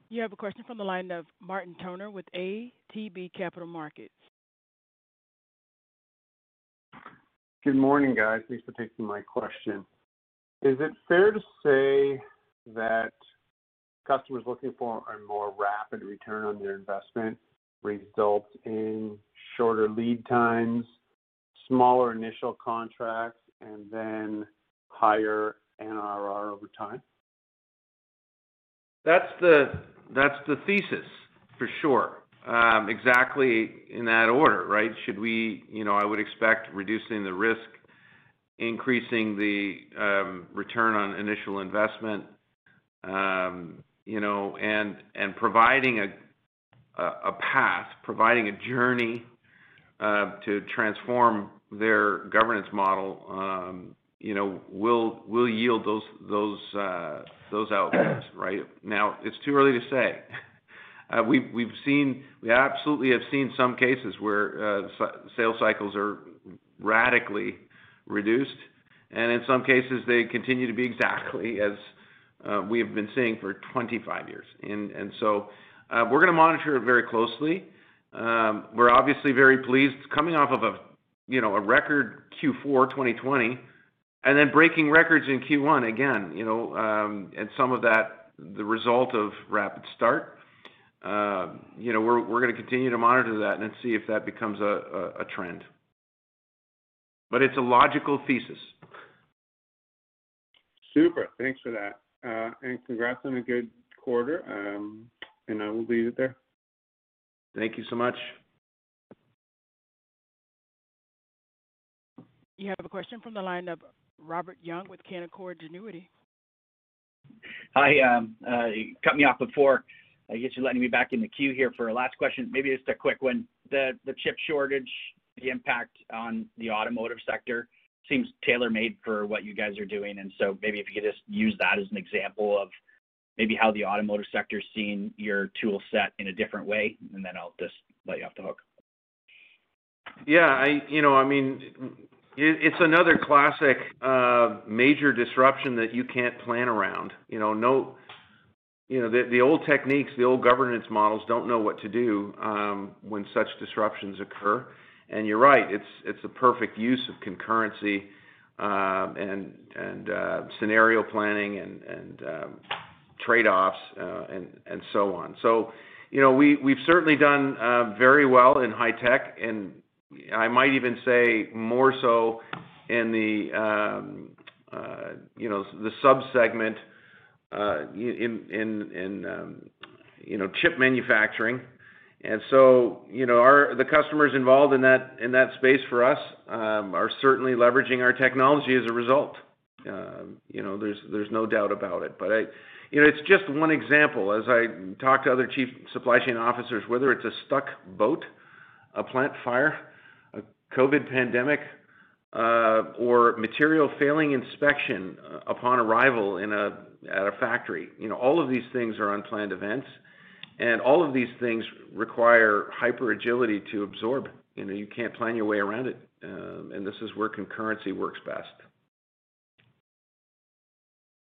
You have a question from the line of Martin Toner with ATB Capital Markets. Good morning, guys. Thanks for taking my question. Is it fair to say that customers looking for a more rapid return on their investment results in shorter lead times, smaller initial contracts, and then higher NRR over time? That's the that's the thesis for sure. Um, exactly in that order, right? Should we, you know, I would expect reducing the risk, increasing the um, return on initial investment, um, you know, and and providing a a path, providing a journey to transform their governance model, you know, will will yield those those uh, those outcomes, right? Now, it's too early to say. Uh, we we've seen we absolutely have seen some cases where uh, sales cycles are radically reduced, and in some cases, they continue to be exactly as uh, we have been seeing for 25 years. And so uh we're gonna monitor it very closely. Um, we're obviously very pleased coming off of a, you know, a record Q4 2020, and then breaking records in Q1 again, you know, um, and some of that the result of RapidStart. You know, we're gonna continue to monitor that and see if that becomes a trend. But it's a logical thesis. Super. Thanks for that. Uh and congrats on a good quarter. Um and I will leave it there. Thank you so much. You have a question from the line of Robert Young with Canaccord Genuity. Hi. You cut me off before. I guess you're letting me back in the queue here for a last question. Maybe just a quick one. The chip shortage, the impact on the automotive sector seems tailor-made for what you guys are doing. And so maybe if you could just use that as an example of maybe how the automotive sector is seeing your tool set in a different way, and then I'll just let you off the hook. Yeah. You know, I mean, it's another classic uh, major disruption that you can't plan around. You know, the the old techniques, the old governance models don't know what to do when such disruptions occur. And you're right, it's it's a perfect use of concurrency and and uh, scenario planning and trade-offs uh, and and so on. So, you know, we've certainly done very well in high tech, and I might even say more so in the, um, you know, the sub-segment in chip manufacturing And so, you know, the customers involved in that in that space for us um, are certainly leveraging our technology as a result. Um, you know, there's there's no doubt about it. You know, it's just one example. As I talk to other chief supply chain officers, whether it's a stuck boat, a plant fire, a COVID pandemic, uh, or material failing inspection uh, upon arrival in a at a factory, you know, all of these things are unplanned events, and all of these things require hyper agility to absorb. You know, you can't plan your way around it, um, and this is where concurrency works best.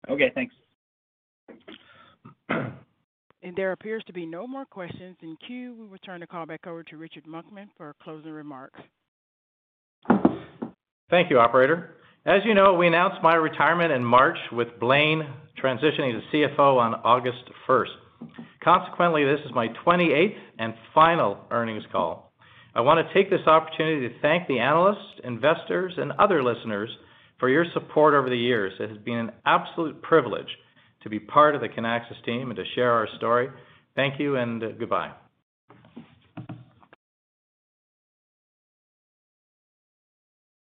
Okay, thanks. And there appears to be no more questions in queue. We will turn the call back over to Richard Monkman for closing remarks. Thank you, operator. As you know, we announced my retirement in March with Blaine transitioning to CFO on August 1st. Consequently, this is my 28th and final earnings call. I want to take this opportunity to thank the analysts, investors, and other listeners for your support over the years. It has been an absolute privilege to be part of the Kinaxis team and to share our story. Thank you and goodbye.